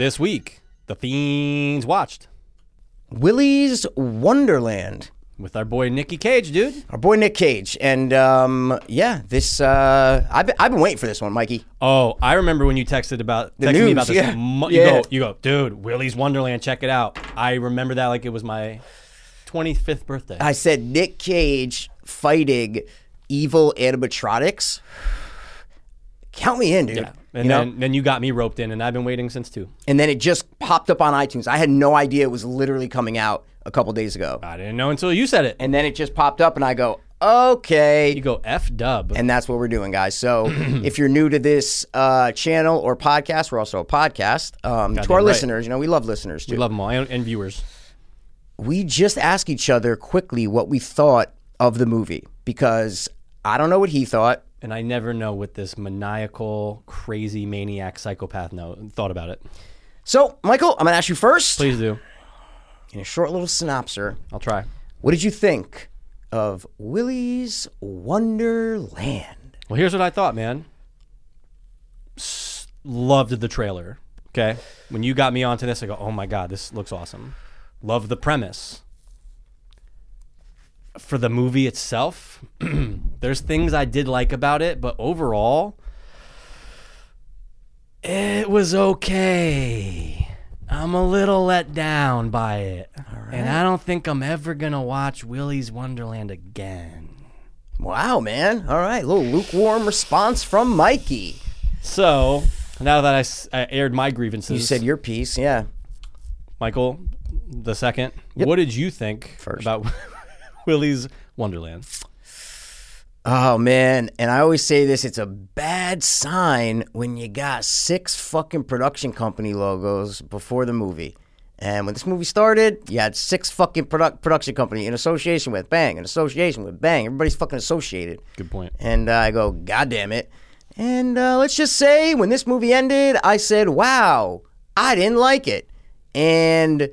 This week, the Fiends watched Willy's Wonderland. with our boy Nicky Cage, dude. Our boy Nick Cage. And um, yeah, this uh, I've, been, I've been waiting for this one, Mikey. Oh, I remember when you texted about texted me news, about this. yeah. Mo- You Yeah. go, you go, dude. Willy's Wonderland, check it out. I remember that like it was my 25th birthday. I said Nick Cage fighting evil animatronics. Count me in, dude. yeah, and you know? then then you got me roped in, and I've been waiting since two. and then it just popped up on iTunes. I had no idea it was literally coming out a couple days ago. I didn't know until you said it. And then it just popped up, and I go, okay. you go f dub. And that's what we're doing, guys. So if you're new to this uh, channel or podcast, we're also a podcast. Um, to our right. listeners, you know, we love listeners too. we love them all and, and viewers. we just ask each other quickly what we thought of the movie because I don't know what he thought. And I never know what this maniacal, crazy, maniac, psychopath know, thought about it. So, Michael, I'm going to ask you first Please do. in a short little synopsis. I'll try. What did you think of Willy's Wonderland? Well, here's what I thought, man. S- loved the trailer. Okay. When you got me onto this, I go, oh my God, this looks awesome. Love the premise. For the movie itself, there's things I did like about it, but overall, it was okay. I'm a little let down by it. And I don't think I'm ever going to watch Willy's Wonderland again. Wow, man. All right. A little lukewarm response from Mikey. So now that I aired my grievances, You said your piece. Yeah. Michael, the second. What did you think First. about Willy's Wonderland? Oh man, and I always say this, it's a bad sign when you got six fucking production company logos before the movie. And when this movie started, you had six fucking product production company in association with Bang, in association with Bang. Everybody's fucking associated. Good point. And uh, I go, God damn it. And uh, let's just say when this movie ended, I said, wow, I didn't like it. And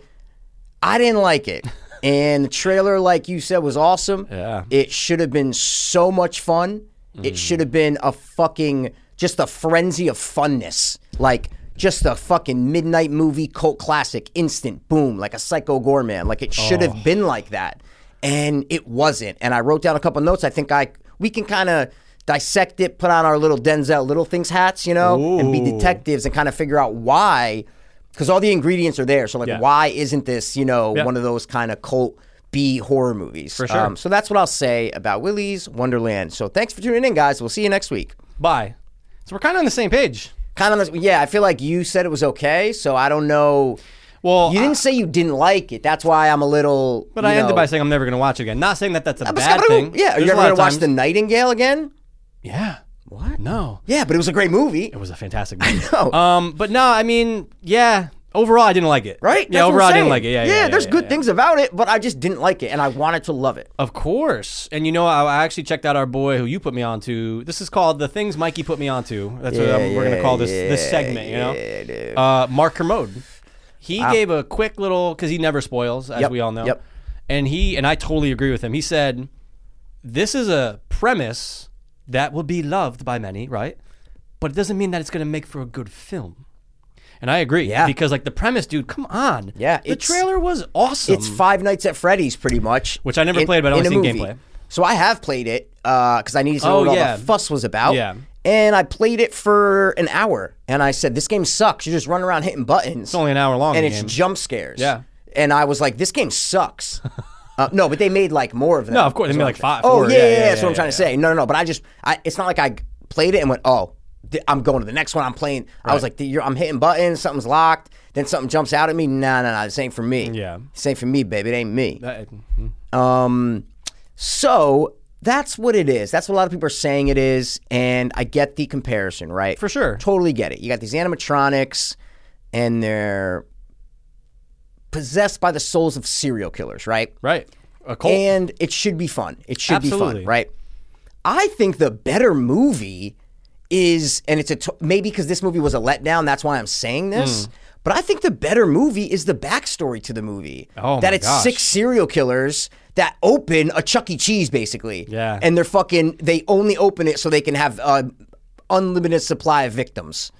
I didn't like it. And the trailer, like you said, was awesome. Yeah. It should have been so much fun. It mm-hmm. should have been a fucking, just a frenzy of funness. Like, just a fucking midnight movie cult classic, instant, boom, like a Psycho Goreman. Like, it should have oh. been like that. And it wasn't. And I wrote down a couple notes. I think I, we can kind of dissect it, put on our little Denzel Little Things hats, you know, and be detectives and kind of figure out why because all the ingredients are there. So like, Yeah. why isn't this you know Yeah. one of those kind of cult B horror movies? For sure. Um, so that's what I'll say about Willy's Wonderland. So thanks for tuning in, guys. We'll see you next week. Bye. So we're kind of on the same page. Kind of, yeah. I feel like you said it was okay, so I don't know. Well, You didn't say you didn't like it. That's why I'm a little. but you I ended by saying I'm never going to watch it again. Not saying that that's a uh, I was bad gonna- thing. Yeah, are There's you a ever gonna watch The Nightingale again? Yeah. What? No. Yeah, but it was a great movie. It was a fantastic movie. I know. Um, but no, I mean, yeah. Overall, I didn't like it. Right? Yeah. That's overall, I didn't like it. Yeah. Yeah. yeah, there's yeah, good yeah. things about it, but I just didn't like it, and I wanted to love it. Of course. And you know, I, I actually checked out our boy who you put me onto. This is called the things Mikey put me onto. That's what we're gonna call this this segment. You know, yeah, dude. uh, Mark Kermode. He gave a quick little because he never spoils, as Yep, we all know. yep. And he and I totally agree with him. He said, "This is a premise that will be loved by many, right? But it doesn't mean that it's gonna make for a good film." And I agree. Yeah. Because like the premise, dude, come on. Yeah, The trailer was awesome. It's Five Nights at Freddy's, pretty much. Which I never played, but I only in a seen movie. gameplay. So I have played it uh, because I needed to know Oh, what all the fuss was about. Yeah. And I played it for an hour, and I said, "This game sucks. You're just run around hitting buttons, It's only an hour long. and it's game. jump scares." Yeah. And I was like, "This game sucks." uh, no, but they made like more of them. No, of course, they made like five-. Oh four. yeah, Yeah, yeah, yeah, That's what I'm trying to say. No, no, no. But I just, I, it's not like I played it and went, "Oh, th- I'm going to the next one. I'm playing." I was like, "I'm hitting buttons. Something's locked." Then something jumps out at me. Nah, nah, nah. This ain't for me. Yeah. This ain't for me, baby. It ain't me. That- Um, so that's what it is. That's what a lot of people are saying it is, and I get the comparison, right? For sure. totally get it. You got these animatronics, and they're possessed by the souls of serial killers, right? right. A cult. And it should be fun. It should be fun, right? I think the better movie is, and it's a t- maybe because this movie was a letdown. That's why I'm saying this. But I think the better movie is the backstory to the movie. Oh that it's gosh. six serial killers that open a Chuck E. Cheese, basically. Yeah. And they're fucking. They only open it so they can have uh, unlimited supply of victims.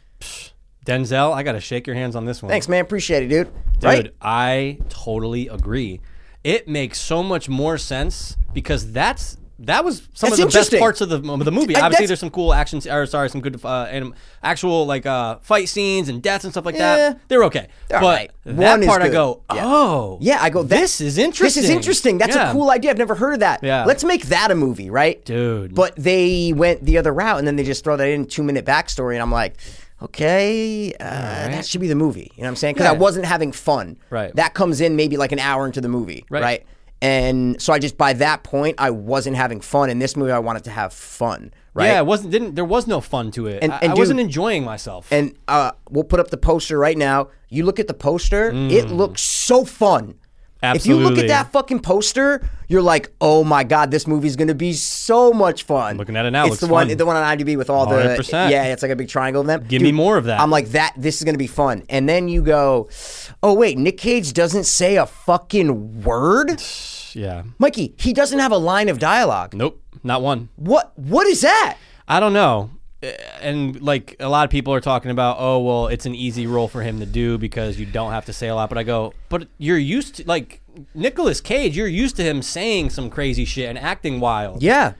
Denzel, I gotta shake your hands on this one. Thanks, man. Appreciate it, dude. Dude, right? I totally agree. It makes so much more sense because that's that was some That's of the best parts of the of the movie. I- Obviously, there's some cool action, or sorry, some good uh, anim, actual like uh, fight scenes and deaths and stuff like Yeah. that. They're okay, They're but alright. that One part I go, oh, Yeah, I go. This is interesting. This is interesting. That's Yeah. a cool idea. I've never heard of that. Yeah. Let's make that a movie, right? Dude. But they went the other route, and then they just throw that in two minute backstory, and I'm like, okay, uh, that should be the movie. You know what I'm saying? Because I wasn't having fun. Right. That comes in maybe like an hour into the movie. Right. Right. And so I just by that point I wasn't having fun. In this movie, I wanted to have fun. Right. Yeah, it wasn't didn't there was no fun to it. And- I, and I wasn't enjoying myself. And uh, we'll put up the poster right now. You look at the poster; it looks so fun. If you look. At that fucking poster, you're like, "Oh my god, this movie's gonna be so much fun." Looking at it now, it's the one, fun. the one on IMDb with all the 100%. yeah, it's like a big triangle of them. Give me more of that. I'm like that. This is gonna be fun. And then you go, "Oh wait, Nick Cage doesn't say a fucking word." yeah, Mikey, he doesn't have a line of dialogue. nope, not one. What? What is that? I don't know. And like a lot of people are talking about, oh well, it's an easy role for him to do because you don't have to say a lot. But I go, but you're used to like Nicolas Cage. You're used to him saying some crazy shit and acting wild. Yeah.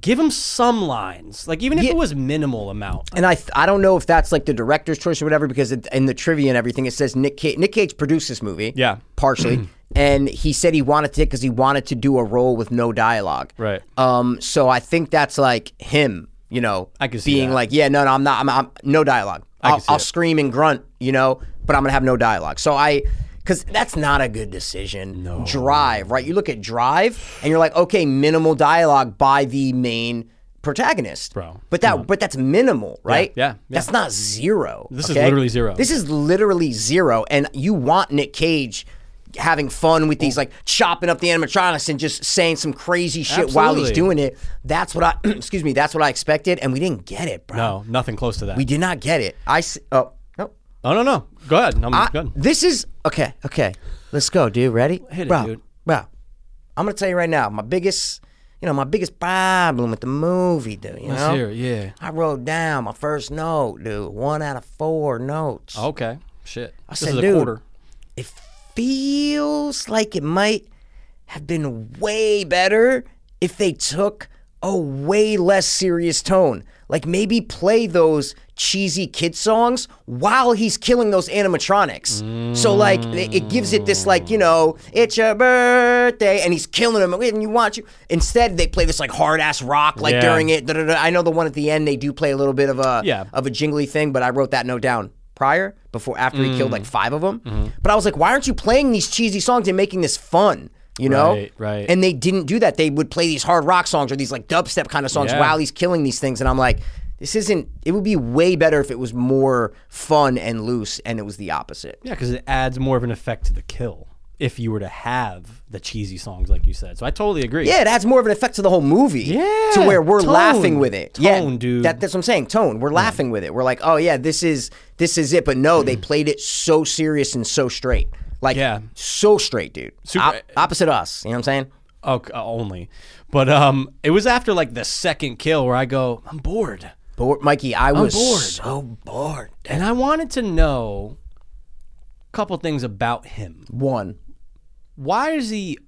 Give him some lines, like even if Yeah. it was minimal amount. And I, th- I don't know if that's like the director's choice or whatever, because it, in the trivia and everything, it says Nick Cage, Nick Cage produced this movie. Yeah. Partially. and he said he wanted to because he wanted to do a role with no dialogue. Right. Um, so I think that's like him, you know, I can see being that. like, yeah, no, no, I'm not, I'm, I'm no dialogue. I I'll, I'll scream and grunt, you know, but I'm gonna have no dialogue. So I, because that's not a good decision. No. Drive, right? You look at Drive, and you're like, okay, minimal dialogue by the main protagonist, Bro, But that, mm. but that's minimal, right? yeah, yeah. That's not zero. This is literally zero. This is literally zero, and you want Nick Cage. Having fun with these, like chopping up the animatronics and just saying some crazy shit while he's Absolutely. doing it. That's what I, excuse me, that's what I expected, and we didn't get it, bro. No, nothing close to that. We did not get it. I, s- oh, no. oh no, no, go ahead. I'm I- good. This is, okay, okay. Let's go, dude. Ready? Hit it, bro, dude. Bro, I'm to tell you right now, my biggest, you know, my biggest problem with the movie, dude, you Let's know? hear it, yeah. I wrote down my first note, dude. One out of four notes. Okay, shit. I this said, is a dude, quarter. it feels like it might have been way better if they took a way less serious tone. Like maybe play those cheesy kid songs while he's killing those animatronics. So like it it gives it this like, you know, it's your birthday and he's killing them and you want you instead they play this like hard ass rock like Yeah. during it. da-da-da. I know the one at the end they do play a little bit of a Yeah. of a jingly thing, but I wrote that note down prior before after he Mm. killed like five of them. Mm-hmm. But I was like, why aren't you playing these cheesy songs and making this fun? You know, Right, right. And they didn't do that. They would play these hard rock songs or these like dubstep kind of songs Yeah. while he's killing these things. And I'm like, this isn't. It would be way better if it was more fun and loose, and it was the opposite. Yeah, because it adds more of an effect to the kill if you were to have the cheesy songs like you said. So I totally agree. Yeah, it adds more of an effect to the whole movie. Yeah, To where we're tone. laughing with it. yeah, Tone, dude. That, that's what I'm saying. Tone. We're laughing with it. We're like, oh yeah, this is this is it. But no, they played it so serious and so straight. Like Yeah. so straight, dude. Super- Op- opposite us. You know what I'm saying? Oh, uh, only. But um, it was after like the second kill where I go, I'm bored, But Mikey, I was bored. so bored. and I wanted to know a couple things about him. One. Why is he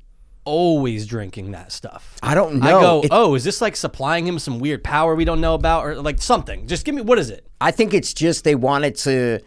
always drinking that stuff? I don't know. I go, It- oh, is this like supplying him some weird power we don't know about, or like something? Just give me what is it? I think it's just they wanted to.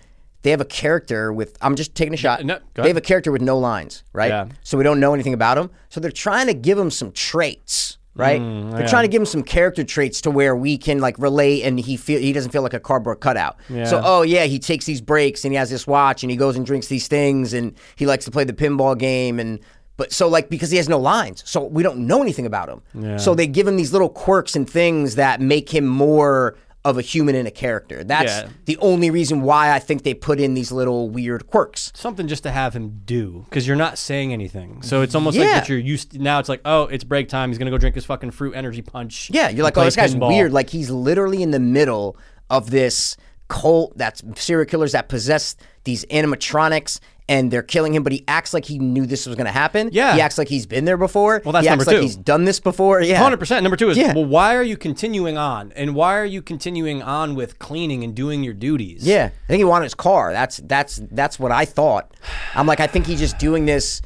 They have a character with. I'm just taking a shot. No, they have a character with no lines, right? Yeah. So we don't know anything about him. So they're trying to give him some traits, right? Mm, they're trying to give him some character traits to where we can like relate, and he feel he doesn't feel like a cardboard cutout. So oh yeah, he takes these breaks, and he has this watch, and he goes and drinks these things, and he likes to play the pinball game, and. But so like because he has no lines, so we don't know anything about him. So they give him these little quirks and things that make him more of a human and a character. That's Yeah. the only reason why I think they put in these little weird quirks. Something just to have him do because you're not saying anything. So it's almost like Yeah. that you're used. now it's like, oh, it's break time. He's gonna go drink his fucking fruit energy punch. Yeah, you're like, oh, this guy's pinball." weird. Like he's literally in the middle of this cult that's serial killers that possess these animatronics, and they're killing him, but he acts like he knew this was going to happen. Yeah. he acts like he's been there before. Well, that's he number acts like two. he's done this before. Yeah, Hundred percent. Number two is Yeah. well, why are you continuing on, and why are you continuing on with cleaning and doing your duties? Yeah, I think he wanted his car. That's that's that's what I thought. I'm like, I think he's just doing this.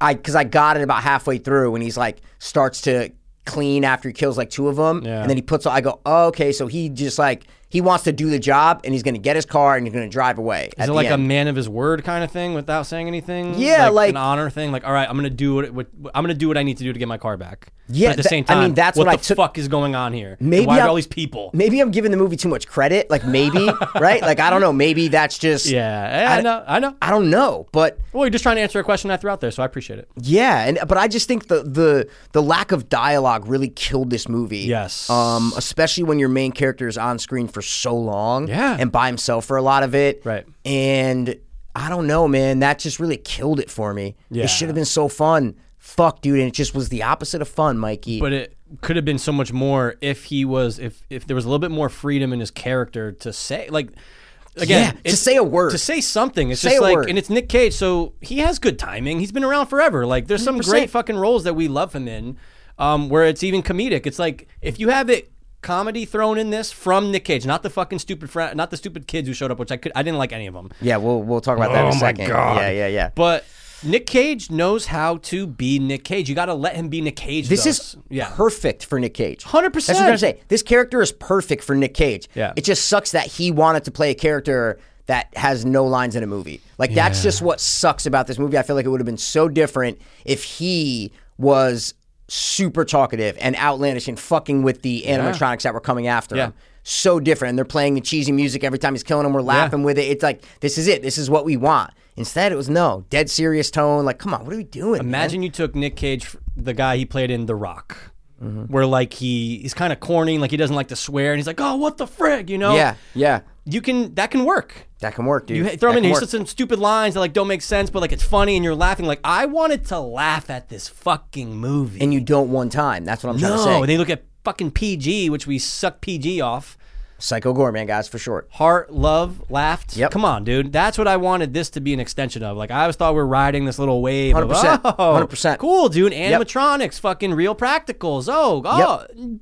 I because I got it about halfway through when he's like starts to clean after he kills like two of them, Yeah. and then he puts. I go, oh, okay, so he just like he wants to do the job, and he's going to get his car and he's going to drive away. Is it like a man of his word kind of thing without saying anything? Yeah, like- an honor thing. Like, all right, I'm gonna do what, what I'm gonna do what I need to do to get my car back. But Yeah, at the same I mean, that's what what the took- fuck is going on here? And Maybe why are I'm- all these people? Maybe I'm giving the movie too much credit. Like maybe, right? Like I don't know. Maybe that's just Yeah, I, I know, I know. I don't know, but Well, you're just trying to answer a question I threw out there, so I appreciate it. Yeah, and but I just think the the the lack of dialogue really killed this movie. Yes. Um, especially when your main character is on screen for so long. Yeah. And by himself for a lot of it. Right. And I don't know, man. That just really killed it for me. Yeah. It should have been so fun. Fuck, dude. And it just was the opposite of fun, Mikey. But it could have been so much more if he was if if there was a little bit more freedom in his character to say like again Yeah, to say a word. to say something. It's Say just like word. and it's Nick Cage, so he has good timing. He's been around forever. Like there's some 100%. great fucking roles that we love him in, um, where it's even comedic. It's like if you have it comedy thrown in this from Nick Cage, not the fucking stupid friend, not the stupid kids who showed up, which I could I didn't like any of them. yeah, we'll we'll talk about that in Oh a my second. God. Yeah, yeah, yeah. But Nick Cage knows how to be Nick Cage. You got to let him be Nick Cage. This though. is yeah. perfect for Nick Cage. 100%. That's what I'm trying to say. This character is perfect for Nick Cage. Yeah. It just sucks that he wanted to play a character that has no lines in a movie. Like that's just what sucks about this movie. I feel like it would have been so different if he was super talkative and outlandish and fucking with the animatronics that were coming after him. So different. And they're playing the cheesy music every time he's killing them. We're laughing with it. It's like, this is it. This is what we want. Instead, it was no, dead serious tone. Like, come on, what are we doing? man? Imagine you took Nick Cage, the guy he played in The Rock, Mm-hmm. where like he he's kind of corny, like he doesn't like to swear, and he's like, "Oh, what the frig," you know? Yeah, yeah. You can that can work. That can work, dude. You throw him in. can He work. some stupid lines that like don't make sense, but like it's funny, and you're laughing. Like I wanted to laugh at this fucking movie. and you don't one time. That's what I'm trying to no, say. and then you look at fucking PG, which we suck PG off. Psycho Goreman, guys, for short. Heart, love, laughed. Yep. Come on, dude. That's what I wanted this to be an extension of. Like I always thought we are riding this little wave. 100%. Of, oh, 100%. Cool, dude. Animatronics, fucking real practicals. Oh, oh.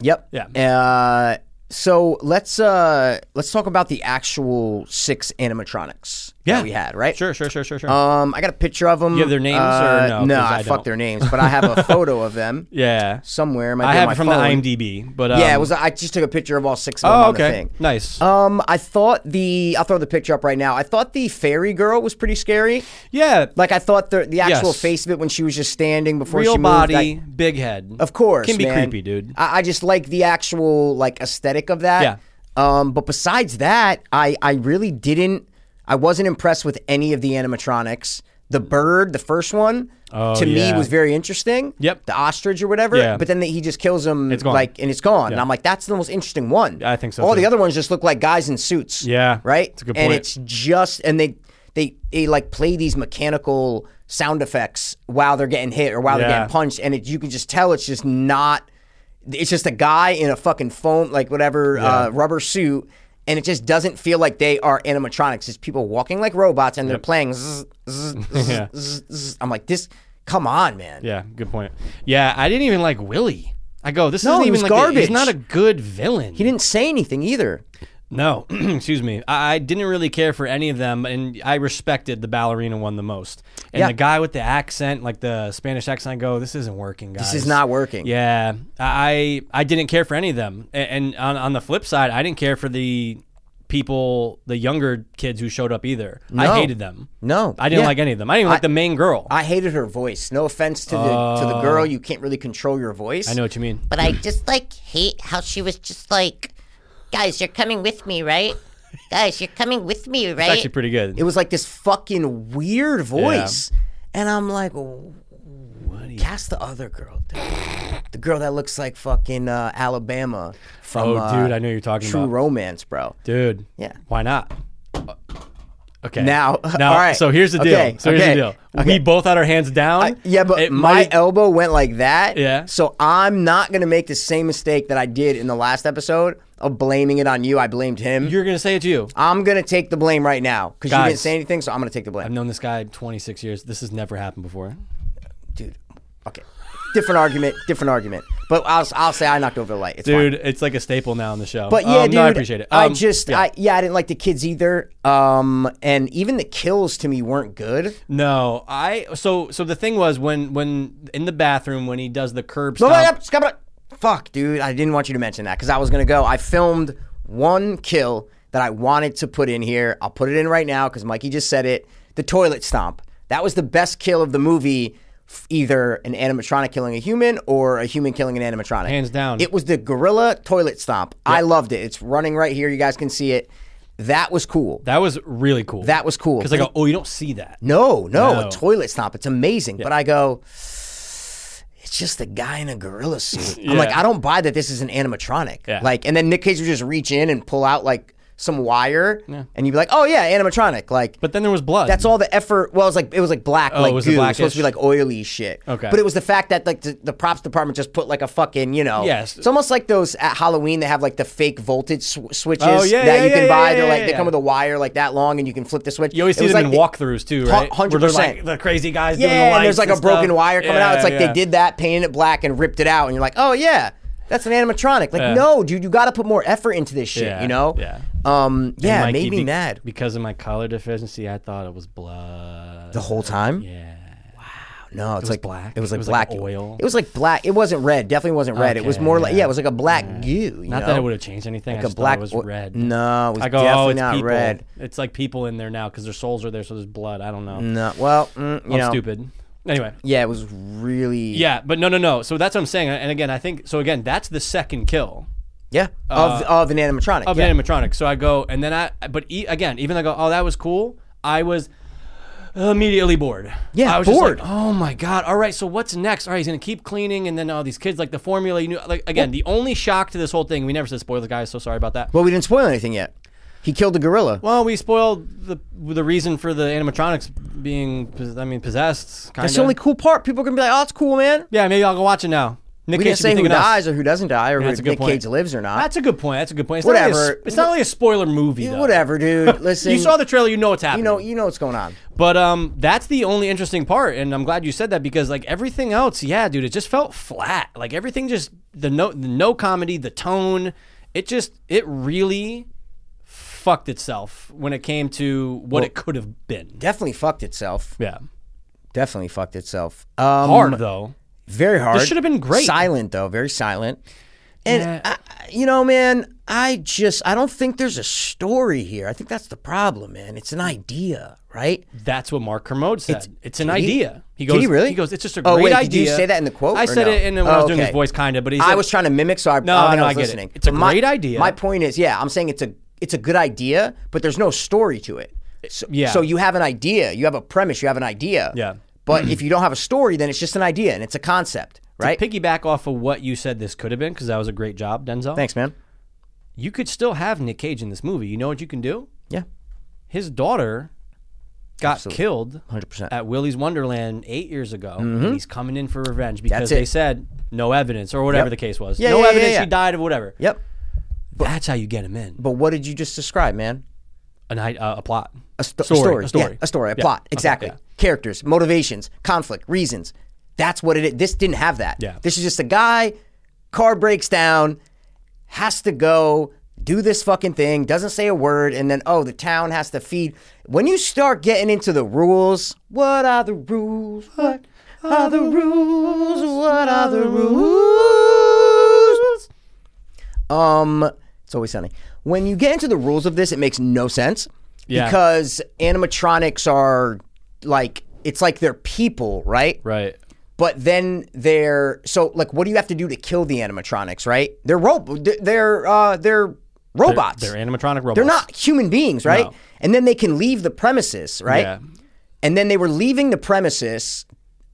Yep. Yeah. Uh, so let's uh let's talk about the actual six animatronics Yeah. that we had, right? Sure, sure, sure, sure, sure. Um, I got a picture of them. You have their names or uh, no? No, 'Cause I, I fuck their names, but I have a photo of them yeah. somewhere. Might I have it from phone. the IMDb, but um, Yeah, it was. I just took a picture of all six of them Oh, on the okay. thing. Nice. Um, I thought the I'll throw the picture up right now. I thought the fairy girl was pretty scary. yeah. Like I thought the the actual Yes. face of it when she was just standing before real she moved. body, I- big head. Of course, Can be man. creepy, dude. I, I just like the actual like aesthetic of that. Yeah. Um, but besides that, I I really didn't. I wasn't impressed with any of the animatronics. The bird, the first one, Oh, to me was very interesting. Yep. The ostrich or whatever. Yeah. But then the, he just kills him. It's gone. Like and it's gone. And I'm like, that's the most interesting one. I think so, All too. the other ones just look like guys in suits. Yeah. Right. A good And it's just and they they they like play these mechanical sound effects while they're getting hit or while they're getting punched, and it, you can just tell it's just not. It's just a guy in a fucking foam like whatever uh, rubber suit, and it just doesn't feel like they are animatronics. It's people walking like robots, and they're playing. zzz, zzz, Yeah. zzz. I'm like this. Come on, man. Yeah, good point. Yeah, I didn't even like Willy. I go, this No, isn't even was like a- garbage. he's not a good villain. He didn't say anything either. No, excuse me. I, I didn't really care for any of them, and I respected the ballerina one the most. And Yeah. the guy with the accent, like the Spanish accent, I go, this isn't working, guys. This is not working. Yeah, I I didn't care for any of them. A- And, on on the flip side, I didn't care for the people, the younger kids who showed up either. No. I hated them. No. I didn't Yeah. like any of them. I didn't even like the main girl. I, I hated her voice. No offense to the to the girl, oh. you can't really control your voice. I know what you mean. But I just like hate how she was just like, guys, you're coming with me, right? Guys, you're coming with me, It's right? actually pretty good. It was like this fucking weird voice. And I'm like, cast the other girl, dude. The girl that looks like fucking uh, Alabama from Oh, uh, dude, I know you're talking True about. Romance, bro. Dude. Yeah. Why not? Okay. Now, now, all right. So here's the deal. Okay, So here's okay, the deal. okay. We both had our hands down. I- yeah, but It my might- elbow went like that. Yeah. So I'm not gonna make the same mistake that I did in the last episode of blaming it on you. I blamed him. You're gonna say it's you. I'm gonna take the blame right now because you didn't say anything. So I'm gonna take the blame, I've known this guy 26 years. This has never happened before. dude. Okay, different argument, different argument. But I'll I'll say I knocked over the light. It's fine. Dude, it's like a staple now on the show. But yeah, Um, dude, no, I appreciate it. I Um, just, yeah. I yeah, I didn't like the kids either. Um, and even the kills to me weren't good. no, I so so the thing was when when in the bathroom when he does the curb No, no, no, stop. Fuck, dude, I didn't want you to mention that because I was gonna go. I filmed one kill that I wanted to put in here. I'll put it in right now because Mikey just said it. The toilet stomp. That was the best kill of the movie. Either an animatronic killing a human or a human killing an animatronic. Hands down. It was the gorilla toilet stomp. I loved it. It's running right here. You guys can see it. That was cool. That was really cool. That was cool. because I go, oh, you don't see that. No, no, No. a toilet stomp. It's amazing. But I go, it's just a guy in a gorilla suit. I'm like, I don't buy that this is an animatronic. Yeah. Like, and then Nick Cage would just reach in and pull out like some wire, and you'd be like, oh yeah, animatronic. Like, But then there was blood. that's all the effort. Well, it was like it was like black, Oh, like it was. It was supposed to be like oily shit. Okay. but it was the fact that like the, the props department just put like a fucking you know. Yes. It's almost like those at Halloween they have like the fake voltage sw- switches Oh, yeah, that yeah, you can yeah, buy. yeah, They're like yeah, they yeah. come with a wire like that long, and you can flip the switch. you always It see them like in the- walkthroughs too, right? 100%. like the crazy guys doing the Yeah, and there's like a and broken stuff. wire coming out. It's like Yeah, they did that, painted it black, and ripped it out, and you're like, oh yeah, that's an animatronic. Like, Yeah. no, dude, you got to put more effort into this shit. Yeah, You know? yeah. Um. Yeah, Mikey, it made me be- mad because of my color deficiency. I thought it was blood. the whole time. yeah. Wow. No, it's was like black? It was It like was black like oil? It was like black. It wasn't red. Definitely wasn't red. it was Okay, more like yeah. yeah, it was like a black goo. You Not know? that it would have changed anything. I like a black it was red. No, it was I go, definitely oh, it's not people. red. It's like people in there now because their souls are there, so there's blood. I don't know. No, well, mm, you I'm know, stupid. Anyway, Yeah, it was really yeah, but no, no, no. So that's what I'm saying. And again, I think so. Again, that's the second kill yeah of uh, of an animatronic. of yeah. an animatronic. So I go, and then I, but e- again, even though I go, oh, that was cool. I was immediately bored. Yeah, I was just bored. like, oh my god. All right, so what's next? All right, he's gonna keep cleaning, and then all these kids like the formula. You knew, like again, the only shock to this whole thing. We never said spoilers, guys. So sorry about that. Well, we didn't spoil anything yet. He killed the gorilla. Well, we spoiled the the reason for the animatronics being, I mean, possessed. Kind That's the only cool part. People are gonna be like, "Oh, it's cool, man." Yeah, maybe I'll go watch it now. Nick We Cage didn't say who dies or who doesn't die or that's who a Nick point. Cage lives or not. That's a good point. That's a good point. It's Not really a Whatever. it's not really a spoiler movie, though. Whatever, dude. Listen, You saw the trailer, you know what's happening. You know, you know what's going on. But um, that's the only interesting part, and I'm glad you said that because like everything else, yeah, dude, it just felt flat. Like everything, just the no, the no comedy, the tone, it just it really fucked itself when it came to what it could have been. Definitely fucked itself. Yeah, Definitely fucked itself. Um, hard though. Very hard. It should have been great. Silent though, very silent. And Yeah. I, you know, man, I just I don't think there's a story here. I think that's the problem, man. It's an idea, right? That's what Mark Kermode said. It's, an did he- idea. He did goes. he really? He goes. It's just a Oh, great wait, idea. did you say that in the quote, I said no? it in when I Oh, was doing his voice, kind of. But he said, I was trying to mimic, so I, No, I no, I I was get it. listening. It's a But my- great idea. My point is, yeah, I'm saying it's a it's a good idea, but there's no story to it. So, Yeah. So you have an idea, you have a premise, you have an idea. Yeah. But if you don't have a story, then it's just an idea and it's a concept, right? To piggyback off of what you said this could have been, because that was a great job, Denzel. Thanks, man. You could still have Nick Cage in this movie. You know what you can do? Yeah, His daughter got Absolutely. killed hundred percent. at Willy's Wonderland eight years ago. And he's coming in for revenge because Mm-hmm. That's they it. said no evidence or whatever Yep. the case was. Yeah, no yeah, yeah, evidence yeah. he died of whatever. Yep. That's how you get them in. But what did you just describe, man? An, uh, a plot. A, sto- Story, story. a story. Yeah, a story. A Yeah. plot. Okay, Exactly. yeah. Characters, motivations, conflict, reasons. That's what it is. This didn't have that. Yeah. This is just a guy. Car breaks down, has to go do this fucking thing, doesn't say a word, and then oh, the town has to feed. When you start getting into the rules, what are the rules? What are the rules? What are the rules? Um, it's always sunny. When you get into the rules of this, it makes no sense. Yeah. Because animatronics are like it's like they're people, right? Right. But then they're so like what do you have to do to kill the animatronics, right? They're ro- they're uh they're robots. They're, animatronic robots. They're not human beings, right? No. And then they can leave the premises, right? Yeah. And then they were leaving the premises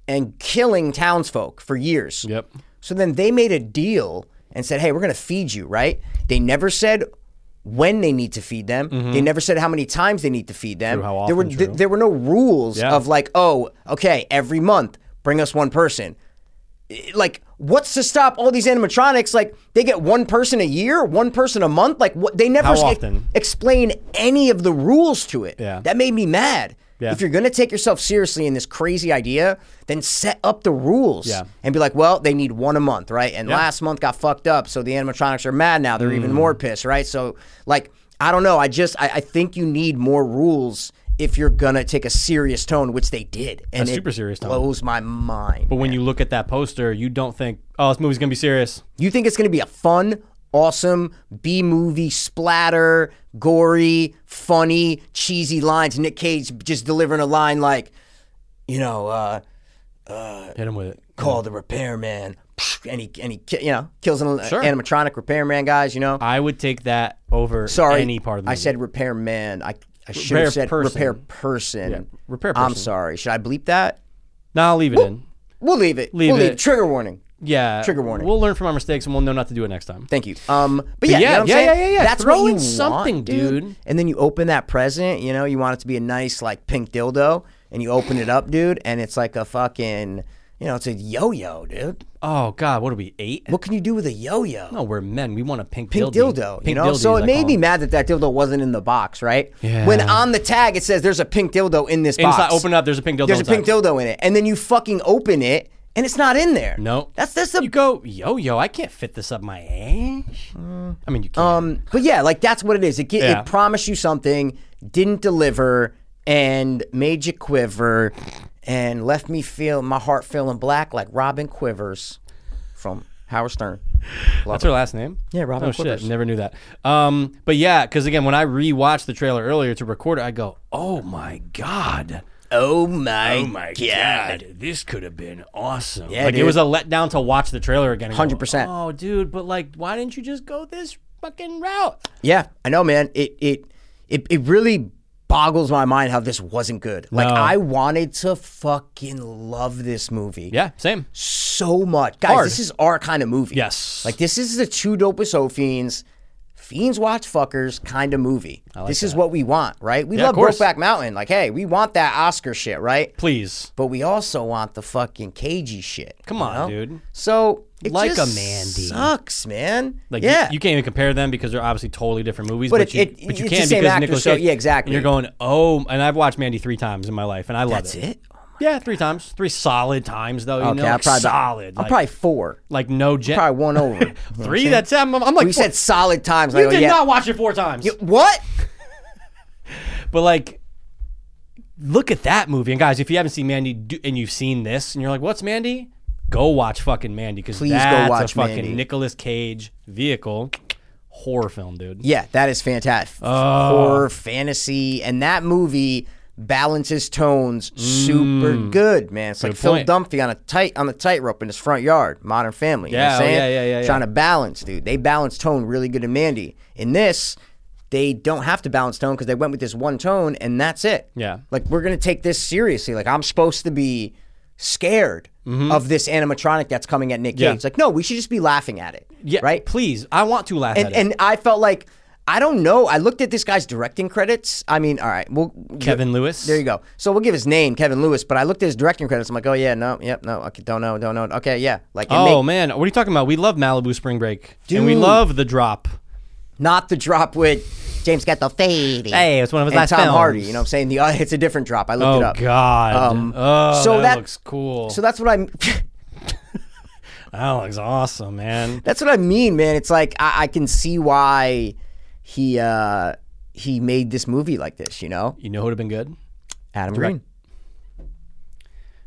and killing townsfolk for years. Yep. So then they made a deal and said, "Hey, we're going to feed you," right? They never said when they need to feed them. They never said how many times they need to feed them. Mm-hmm. True, how there were th- there were no rules Yeah. of like, oh, okay, every month bring us one person. Like, what's to stop all these animatronics? Like, they get one person a year, one person a month. Like, what? They never s- explain any of the rules to it. Yeah. that made me mad. Yeah. If you're gonna take yourself seriously in this crazy idea, then set up the rules Yeah. and be like, well, they need one a month, right? And Yeah. last month got fucked up, so the animatronics are mad now. They're Mm. even more pissed, right? So, like, I don't know. I just I, I think you need more rules if you're gonna take a serious tone, which they did, and A it super serious tone. blows my mind. But when you look at that poster, you don't think, oh, this movie's gonna be serious. You think it's going to be a fun, awesome B movie, splatter, gory, funny, cheesy lines? Nick Cage just delivering a line like, you know, uh, Hit him with it. call the repairman. And he, and he, you know, kills an Sure. animatronic repairman guys, you know. I would take that over Sorry, any part of the I movie. said repairman. I, I should Repair have said person. repair person. Yeah, repair person. I'm sorry. Should I bleep that? No, I'll leave it in. We'll leave it. Leave we'll leave it. Trigger warning. Yeah. Trigger warning. We'll learn from our mistakes and we'll know not to do it next time. Thank you. Um, but yeah, you yeah, know what I'm yeah, yeah, yeah, yeah. That's Throw what you something, want, dude. dude. And then you open that present. You know, you want it to be a nice like pink dildo, and you open it up, dude, and it's like a fucking, you know, it's a yo-yo, dude. Oh God, what are we eight? What can you do with a yo-yo? No, we're men. We want a pink, Pink dildo. dildo, you know. dildo, so it I made me mad that that dildo wasn't in the box, right? Yeah. When on the tag it says there's a pink dildo in this Inside, box. open up. There's a pink dildo. There's a pink dildo in it, and then you fucking open it, and it's not in there. No, that's that's the You go, yo, yo. I can't fit this up my ass. I mean, you can. Um, but yeah, like that's what it is. It, ge- Yeah. it promised you something, didn't deliver, and made you quiver, and left me feel my heart feeling black like Robin Quivers from Howard Stern. That's her last name. Yeah, Robin Oh shit, Quivers. never knew that. Um, but yeah, because again, when I rewatched the trailer earlier to record it, I go, oh my god. Oh, oh my, Oh my god, this could have been awesome. Yeah, like it was a letdown to watch the trailer again. 100%. Oh, dude, but like, why didn't you just go this fucking route? Yeah, I know, man. It it it it really boggles my mind how this wasn't good. Like No. I wanted to fucking love this movie. Yeah, same. so much. Guys, Hard. this is our kind of movie. Yes. Like this is the two dopest O fiends, fiends watch fuckers kind of movie. this is what we want, right? We Yeah, love. Brokeback Mountain. Like, hey, we want that Oscar shit, right? Please, But we also want the fucking cagey shit. come on, know? dude. So it Like a Mandy. sucks, man. Like, yeah, you, you can't even compare them because they're obviously totally different movies. But But, it- you, it- but you can the same because actor, Nicolas so- Cage. yeah, exactly. And you're going, oh, and I've watched Mandy three times in my life, and I love that's it. it. Yeah, three times, three solid times though. You Okay, know, like probably solid. I'm like, probably four. like no jet. Probably one over. You Three. That's I'm, I'm like we four- said solid times. you Like, oh, did yeah. not watch it four times. what? But like, look at that movie. And guys, if you haven't seen Mandy do, and you've seen this, and you're like, "What's Mandy?" Go watch fucking Mandy because Please go that's watch a fucking Mandy. Nicolas Cage vehicle horror film, dude. Yeah, that is fantastic. Oh. Horror, fantasy, and that movie balances tones super good, man. It's like Mm. Good Phil point. Dunphy on a tight on the tightrope in his front yard, Modern Family. You know Yeah, what I'm oh, saying? yeah, yeah, yeah, yeah. Trying to balance, dude. They balance tone really good in Mandy. In this, they don't have to balance tone because they went with this one tone and that's it. Yeah. Like we're gonna take this seriously. Like I'm supposed to be scared of this animatronic that's coming at Nick Cage. Mm-hmm. Yeah. Like, no, we should just be laughing at it. Yeah, Right? Please, I want to laugh and at it. and I felt like I don't know. I looked at this guy's directing credits. I mean, all right, well, Kevin Lewis. There you go. So we'll give his name, Kevin Lewis. But I looked at his directing credits. I'm like, oh yeah, no, yep, no, okay, don't know, don't know. Okay, yeah, like Oh make- man, what are you talking about? We love Malibu Spring Break, and we love The Drop. not the drop with James Got the Gandolfini. Hey, it's one of his and last Tom films. Hardy. You know, what I'm saying the uh, it's a different drop. I looked Oh it up. Oh god. Um, oh, so that, that- looks cool. So that's what I'm. that looks awesome, man. that's what I mean, man. It's like I, I can see why he uh he made this movie like this. You know, You know who would have been good? Adam Direct- Green.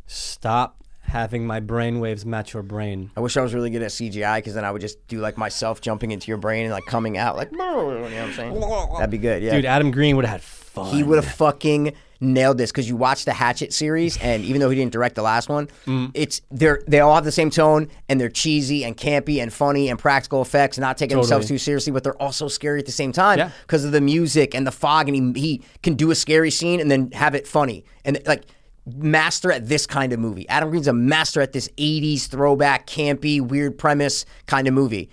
Stop having my brain waves match your brain. I wish I was really good at CGI because then I would just do like myself jumping into your brain and like coming out like, you know what I'm saying? That'd be good. Yeah. Dude, Adam Green would have had fun. he would have fucking nailed this because you watch the Hatchet series and even though he didn't direct the last one, Mm. it's they're they all have the same tone and they're cheesy and campy and funny and practical effects, not taking themselves too seriously, but they're also scary at the same time Yeah. because of the music and the fog and he he can do a scary scene and then have it funny and like. Master at this kind of movie. Adam Green's a master at this 80s throwback, campy, weird premise kind of movie.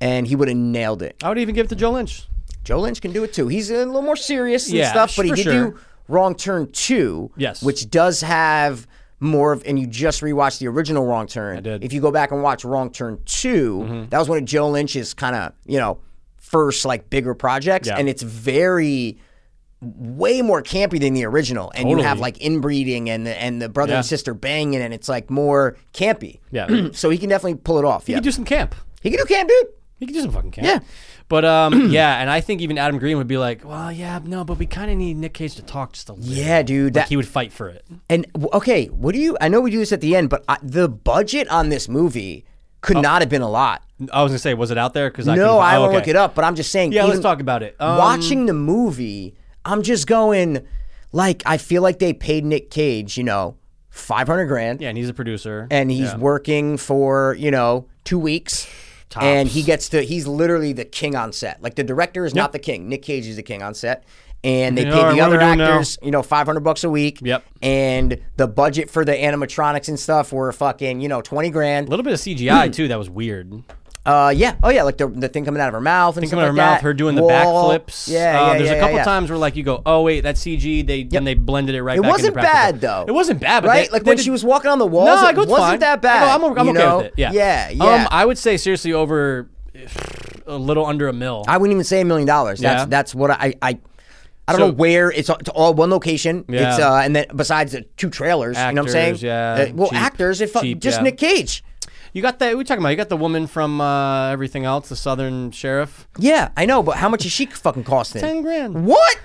And he would have nailed it. I would even give it to Joe Lynch. Joe Lynch can do it too. He's a little more serious and Yeah, stuff, but he did sure. do Wrong Turn 2, Yes. which does have more of, and you just rewatched the original Wrong Turn. I did. If you go back and watch Wrong Turn 2, mm-hmm. that was one of Joe Lynch's kind of, you know, first like bigger projects, Yeah. and it's very way more campy than the original. And you have like inbreeding and the, and the brother Yeah. and sister banging, and it's like more campy. Yeah. so he can definitely pull it off. He Yeah, could do some camp. he can do camp, dude. He can do some fucking camp. Yeah. But um, yeah, and I think even Adam Green would be like, well, yeah, no, but we kind of need Nick Cage to talk just a little. Yeah, dude. Like That he would fight for it. And okay, what do you? I know we do this at the end, but I, the budget on this movie could not have been a lot. I was gonna say, was it out there? Because I no, I oh, won't okay. look it up. But I'm just saying. Yeah, let's talk about it. Um, watching the movie, I'm just going like I feel like they paid Nick Cage, you know, 500 grand, Yeah, and he's a producer, and he's Yeah. working for you know two weeks. Tops. And he gets to, he's literally the king on set. Like the director is not the king. Nick Cage is the king on set. And they all right, the other actors, you know, 500 bucks a week. Yep. And the budget for the animatronics and stuff were fucking, you know, 20 grand. a little bit of CGI too. That was weird. Uh, yeah. Oh, yeah. Like the, the thing coming out of her mouth and Think stuff about her like mouth, that. her doing the Wall. backflips. Yeah, Uh, yeah, There's yeah, a couple yeah. times where like you go, oh wait, that's CG. They then they blended it right. It back wasn't bad though. It wasn't bad, but right? they- like they when did- she was walking on the walls, No, it wasn't fine. that bad. I'm, I'm okay know? with it. Yeah, yeah, yeah. Um, I would say seriously over a little under a mil. I wouldn't even say a million dollars. That's that's what I I. I don't So- know where it's, it's all one location. Yeah. It's uh, and then besides the two trailers, you know what I'm saying? Actors, yeah, Uh, well, cheap- actors, if cheap, just yeah. Nick Cage. You got that? We talking about? You got the woman from uh, everything else, the Southern Sheriff. Yeah, I know, but how much is she fucking costing? Ten grand. What?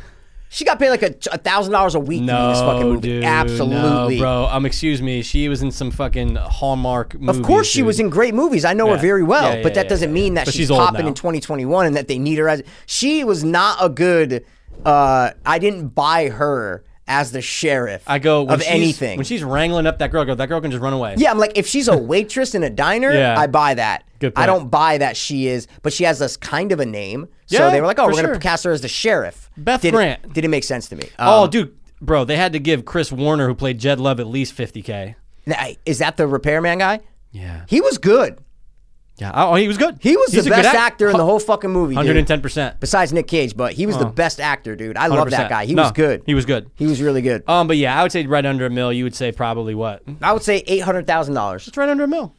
She got paid like a a thousand dollars a week to be in this fucking No, movie. dude, Absolutely, no, bro. Um, excuse me. She was in some fucking Hallmark. Movies, Of course, she dude. was in great movies. I know her very well, Yeah, but that yeah, doesn't yeah, mean yeah. that But she's, she's popping in 2021 and that they need her as. She was not a good. Uh, I didn't buy her as the sheriff. I go of anything. when she's wrangling up that girl. I go that girl can just run away. yeah, I'm like, if she's a waitress in a diner, Yeah. I buy that. Good I don't buy that she is, but she has this kind of a name. Yeah, So they were like, oh, for we're going sure. to cast her as the sheriff. Beth Didn't- Grant. Didn't make sense to me. Oh, Um, dude, bro, they had to give Chris Warner, who played Jed Love, at least fifty k. now, Is that the repairman guy? Yeah, He was good. Yeah. Oh, he was good. He was He's the best act- actor in the whole fucking movie. Hundred and ten percent. Besides Nick Cage, but he was the best actor, dude. I love that guy. He was good. He was good. He was really good. Um, but yeah, I would say right under a mil. You would say probably what? I would say eight hundred thousand dollars, It's right under a mil.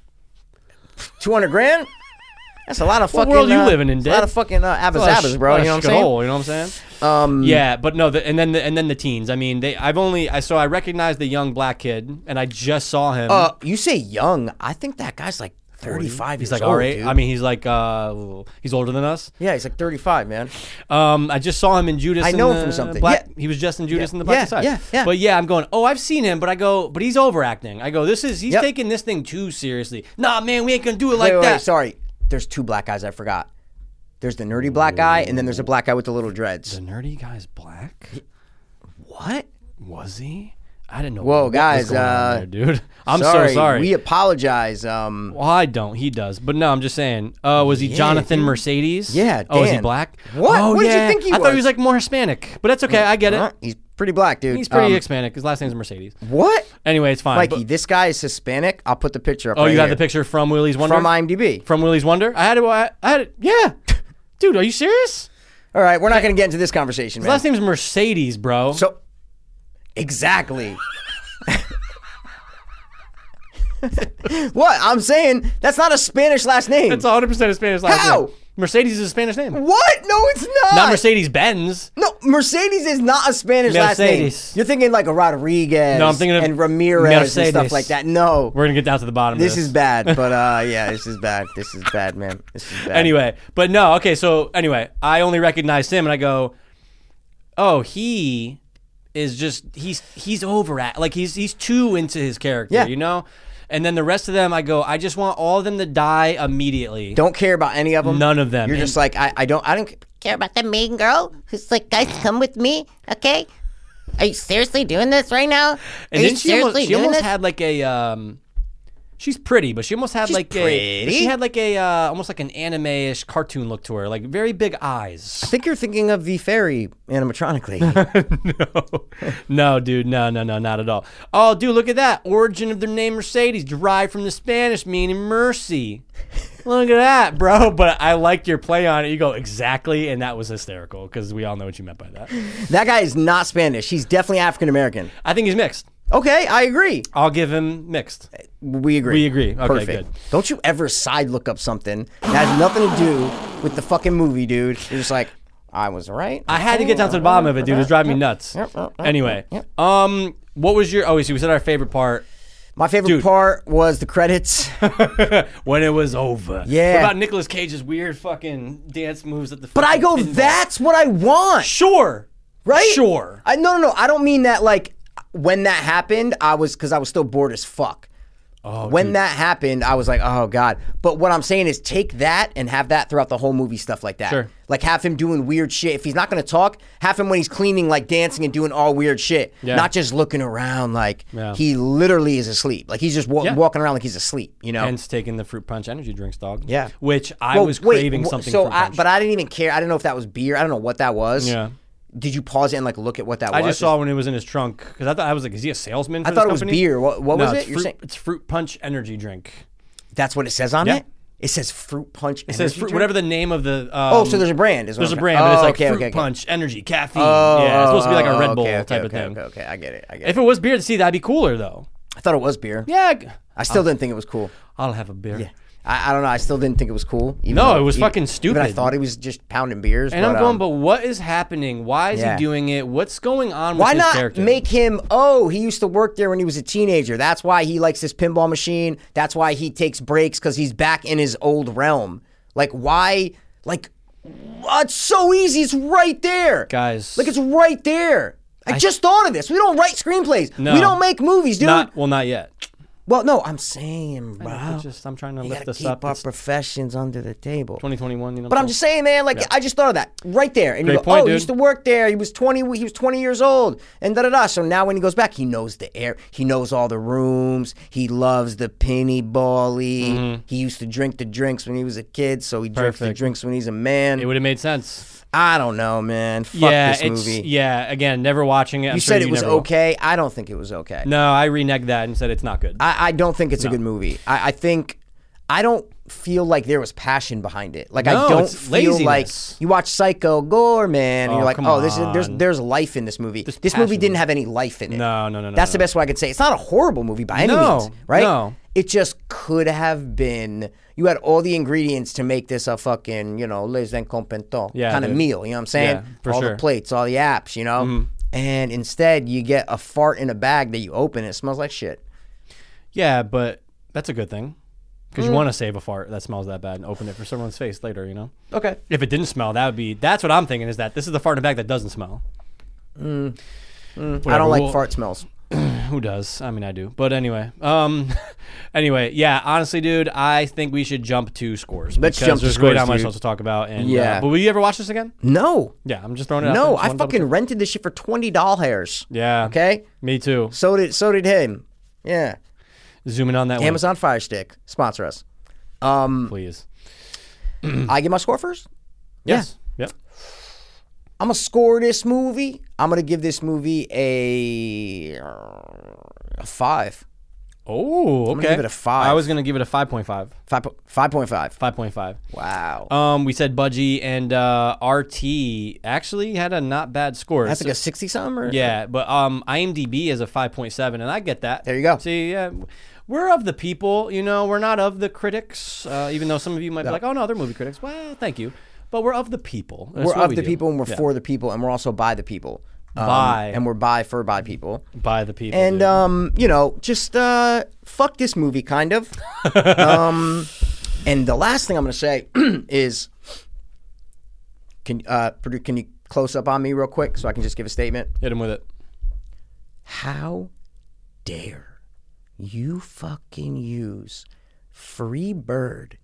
two hundred grand. That's a lot of What fucking. world you uh, living in, that's A lot of fucking uh, It's a lot of abas sh- bro. You know what I'm saying? You know what I'm saying? Um, Yeah, but no, the, and then the, and then the teens. I mean, they. I've only. I so I recognized the young black kid, and I just saw him. Uh, you say young? I think that guy's like thirty-five. he's like age. dude. I mean, he's like uh, he's older than us. yeah, he's like thirty-five, man. Um, I just saw him in Judas. I know him the from something. Black, Yeah. he was just in Judas Yeah, and the Black yeah, Messiah. yeah, yeah. But yeah, I'm going. Oh, I've seen him, but I go, but he's overacting. I go, this is he's Yep. taking this thing too seriously. Nah, man, we ain't gonna do it like wait, wait, that. wait, sorry. There's two black guys. I forgot. There's the nerdy black guy, and then there's a black guy with the little dreads. The nerdy guy's black. What? Was he? I didn't know. Whoa, was guys, uh, there, dude. I'm sorry, so sorry. We apologize. Um, Well, I don't. He does. But no, I'm just saying. Uh, was he Jonathan dude. Mercedes? Yeah, Oh, is he black? What? Oh, What did you think he was? I thought he was? was like more Hispanic, but that's okay. I get it. he's pretty black, dude. He's pretty Um, Hispanic. His last name's Mercedes. What? Anyway, it's fine. Mikey, but- this guy is Hispanic. I'll put the picture up. oh, right you have here. the picture from Willy's Wonder from IMDb. From Willy's Wonder. I had it. I I had it. Yeah, dude. Are you serious? All right, we're not going to get into this conversation, His man. last name's Mercedes, bro. so, exactly. what I'm saying? That's not a Spanish last name. it's 100 percent a Spanish last How? name. Mercedes is a Spanish name. what? No, it's not. Not Mercedes Benz. No, Mercedes is not a Spanish last name. Mercedes. You're thinking like a Rodriguez. No, I'm thinking of and Ramirez and stuff like that. No, We're gonna get down to the bottom. this of this is bad. But uh, yeah, this is bad. This is bad, man. This is bad. anyway, but no, okay. So anyway, I only recognized him, and I go, "Oh, he is just he's he's over at like he's he's too into his character, Yeah. you know." And then the rest of them, I go, I just want all of them to die immediately. don't care about any of them. None of them. You're And- just like I. I don't. I don't. Care about the main girl who's like, guys, come with me, okay? Are you seriously doing this right now? Are And you then she almost, she doing almost this? had like a um, She's pretty, but she almost had She's like a she had like a uh, almost like an anime-ish cartoon look to her, like very big eyes. I think you're thinking of the fairy animatronically. no, no, dude, no, no, no, not at all. Oh, dude, look at that. Origin of their name Mercedes derived from the Spanish meaning mercy. Look at that, bro. But I liked your play on it. You go exactly, and that was hysterical because we all know what you meant by that. that guy is not Spanish. He's definitely African American. I think he's mixed. Okay, I agree. I'll give him mixed. We agree. We agree. Okay, Perfect. good. Don't you ever side look up something that has nothing to do with the fucking movie, dude. You're just like, I was right. I had to get down to the bottom of it, dude. It was driving me nuts. Anyway, um, what was your? Oh, so we said our favorite part My favorite Dude. part was the credits. when it was over. Yeah. What about Nicolas Cage's weird fucking dance moves at the? But I go, that's what I want. sure, right? Sure. I no no no. I don't mean that like when that happened, I was because I was still bored as fuck. Oh, when that happened, I was like, oh god. But what I'm saying is, take that and have that throughout the whole movie, stuff like that. Sure. Like have him doing weird shit. If he's not gonna talk, have him when he's cleaning, like dancing and doing all weird shit. Yeah. Not just looking around like Yeah. he literally is asleep. Like he's just wa- Yeah. walking around like he's asleep. You know. Hence taking the fruit punch energy drinks, dog. Yeah. Which I Well, was wait, craving something. So, I, but I didn't even care. I didn't know if that was beer. I don't know what that was. Yeah. Did you pause it and like look at what that was? I just saw when it was in his trunk because I thought I was like, is he a salesman? For I thought it was company? beer. What, what No, was it's it? You're fruit, saying it's fruit punch energy drink. that's what it says on Yeah. it. It says fruit punch. It says fruit, whatever the name of the. Um, Oh, so there's a brand. Is what there's a I'm- brand, but it's Oh, like okay, fruit okay, okay. punch, energy, caffeine. Oh, yeah, it's supposed to be like a Red oh, Bull okay, okay, type okay, of thing. Okay, okay, I get it. I get it. If it was beer, to see that'd be cooler though. I thought it was beer. Yeah, I still didn't think it was cool. I'll have a beer. I, I don't know. I still didn't think it was cool. even No, though- it was fucking stupid. Even I thought he was just pounding beers. And but, I'm going, um, but what is happening? Why is Yeah. he doing it? What's going on with Why his not character? make him? Oh, he used to work there when he was a teenager. That's why he likes this pinball machine. That's why he takes breaks because he's back in his old realm. Like why? Like uh, it's so easy. It's right there, Guys. Like it's right there. I, just thought of this. We don't write screenplays. No. We don't make movies, dude. not well, not yet. Well, no, I'm saying, bro. It's just I'm trying to we lift this keep up. our It's professions under the table. 2021, you know. But I'm just saying, man. Like I just thought of that right there, and you Great go, point, "Oh, he used to work there. He was 20. He was 20 years old, and da da da." So now when he goes back, he knows the air. He knows all the rooms. He loves the penny bally. He used to drink the drinks when he was a kid, so he drinks the Mm-hmm. Drinks when he's a man. it would have made sense. I don't know, man. Fuck yeah, this movie. yeah. Again, never watching it. I'm you sure said it was never will. okay. I don't think it was okay. No, I reneged that and said it's not good. I, I don't think it's a good movie. I, I think I don't feel like there was passion behind it. Like No, I don't feel like you watch Psycho Goreman, and Oh, you're like, oh, this is there's there's life in this movie. This movie didn't have any life in it. no, no, no, no. That's the no. best way I could say. It's not a horrible movie by any means, right? no. It just could have been. You had all the ingredients to make this a fucking, you know, les incompetents Yeah, kind of meal. You know what I'm saying? Yeah, for all sure. the plates, all the apps, you know. Mm-hmm. And instead, you get a fart in a bag that you open. and It smells like shit. Yeah, but that's a good thing because Mm. you want to save a fart that smells that bad and open it for someone's face later. You know, Okay. if it didn't smell, that would be. That's what I'm thinking. Is that this is the fart in a bag that doesn't smell. I don't like we'll- fart smells. Who does? I mean, I do. But anyway, um, anyway, yeah. Honestly, dude, I think we should jump to scores. Let's because jump to there's scores, not much dude. else to talk about. And Yeah. uh, but will you ever watch this again? No. Yeah, I'm just throwing it out. there. No, I fucking rented this shit for twenty dollars. Yeah. Okay. Me too. So did so did him. Yeah. Zooming on that one, Amazon Fire Stick sponsor us. Um, please. I get my score first. Yes. Yep. I'm gonna score this movie. I'm gonna give this movie a, a five. Oh, okay. gonna give it a five. I was gonna give it a five point five. Five po- five point five. Five point five. Wow. Um, we said Budgie and uh, RT actually had a not bad score. That's So- like a sixty something. Or? yeah, but um, IMDb is a five point seven, and I get that. There you go. See, yeah, we're of the people, you know. We're not of the critics, uh, even though some of you might be like, "Oh no, they're movie critics." Well, thank you, but we're of the people. That's We're what of we the do. people and we're Yeah. for the people and we're also by the people. Um, By. and we're by for by people. by the people. And dude. um, you know, just uh, fuck this movie, kind of. um, and the last thing I'm gonna say is, can uh, can you close up on me real quick so I can just give a statement? hit him with it. How dare you fucking use Free Bird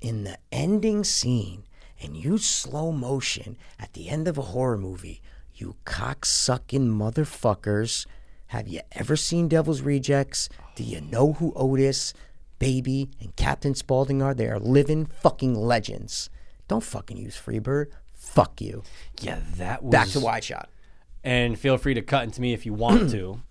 in the ending scene and use slow motion at the end of a horror movie? You cocksucking motherfuckers. Have you ever seen Devil's Rejects? Do you know who Otis Baby and Captain Spaulding are. They are living fucking legends. Don't fucking use Freebird. Fuck you. Yeah, that was Back to wide shot. And feel free to cut into me if you want to.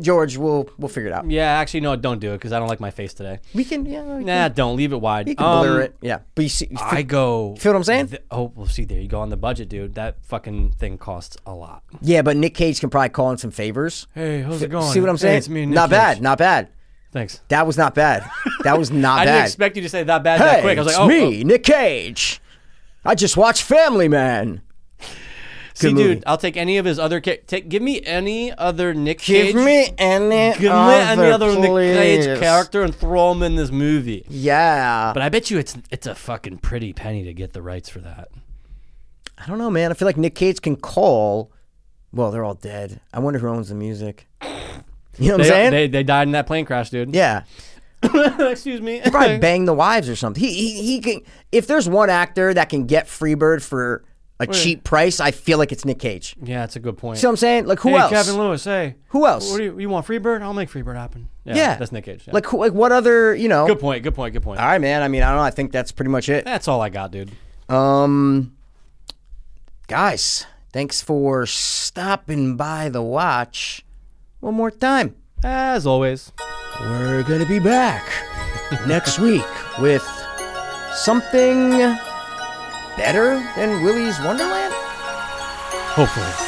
George, we'll we'll figure it out. Yeah, actually, no, don't do it because I don't like my face today. We can yeah. We Nah, can, don't leave it wide. we can Um, blur it. Yeah, but you see, I go. Feel what I'm saying? th- oh, well, see, there you go on the budget, dude. That fucking thing costs a lot. yeah, but Nick Cage can probably call in some favors. Hey, how's it going? See what I'm saying? it's me, not Cage. bad, not bad. Thanks. That was not bad. That was not I bad. I didn't expect you to say that bad hey, that quick. I was like, oh, me, Nick Cage. I just watched Family Man. See, movie. dude, I'll take any of his other. Ca- take, give me any other Nick Cage. Give me any give me other, any other Nick Cage character and throw him in this movie. Yeah, But I bet you it's it's a fucking pretty penny to get the rights for that. I don't know, man. I feel like Nick Cage can call. Well, they're all dead. I wonder who owns the music. You know what I'm saying? they, they died in that plane crash, dude. yeah. Excuse me. Probably bang the wives or something. He, he he can. If there's one actor that can get Freebird for a cheap price, I feel like it's Nick Cage. yeah, that's a good point. See what I'm saying? Like who hey, else? Kevin Lewis. Hey, Who else? What do you, you want? Freebird? I'll make Freebird happen. Yeah, yeah, that's Nick Cage. yeah. Like who, like what other? You know. good point. Good point. Good point. All right, man. I mean, I don't know. I think that's pretty much it. That's all I got, dude. Um, guys, thanks for stopping by the watch one more time. As always. We're gonna be back next week with something better than Willy's Wonderland. Hopefully.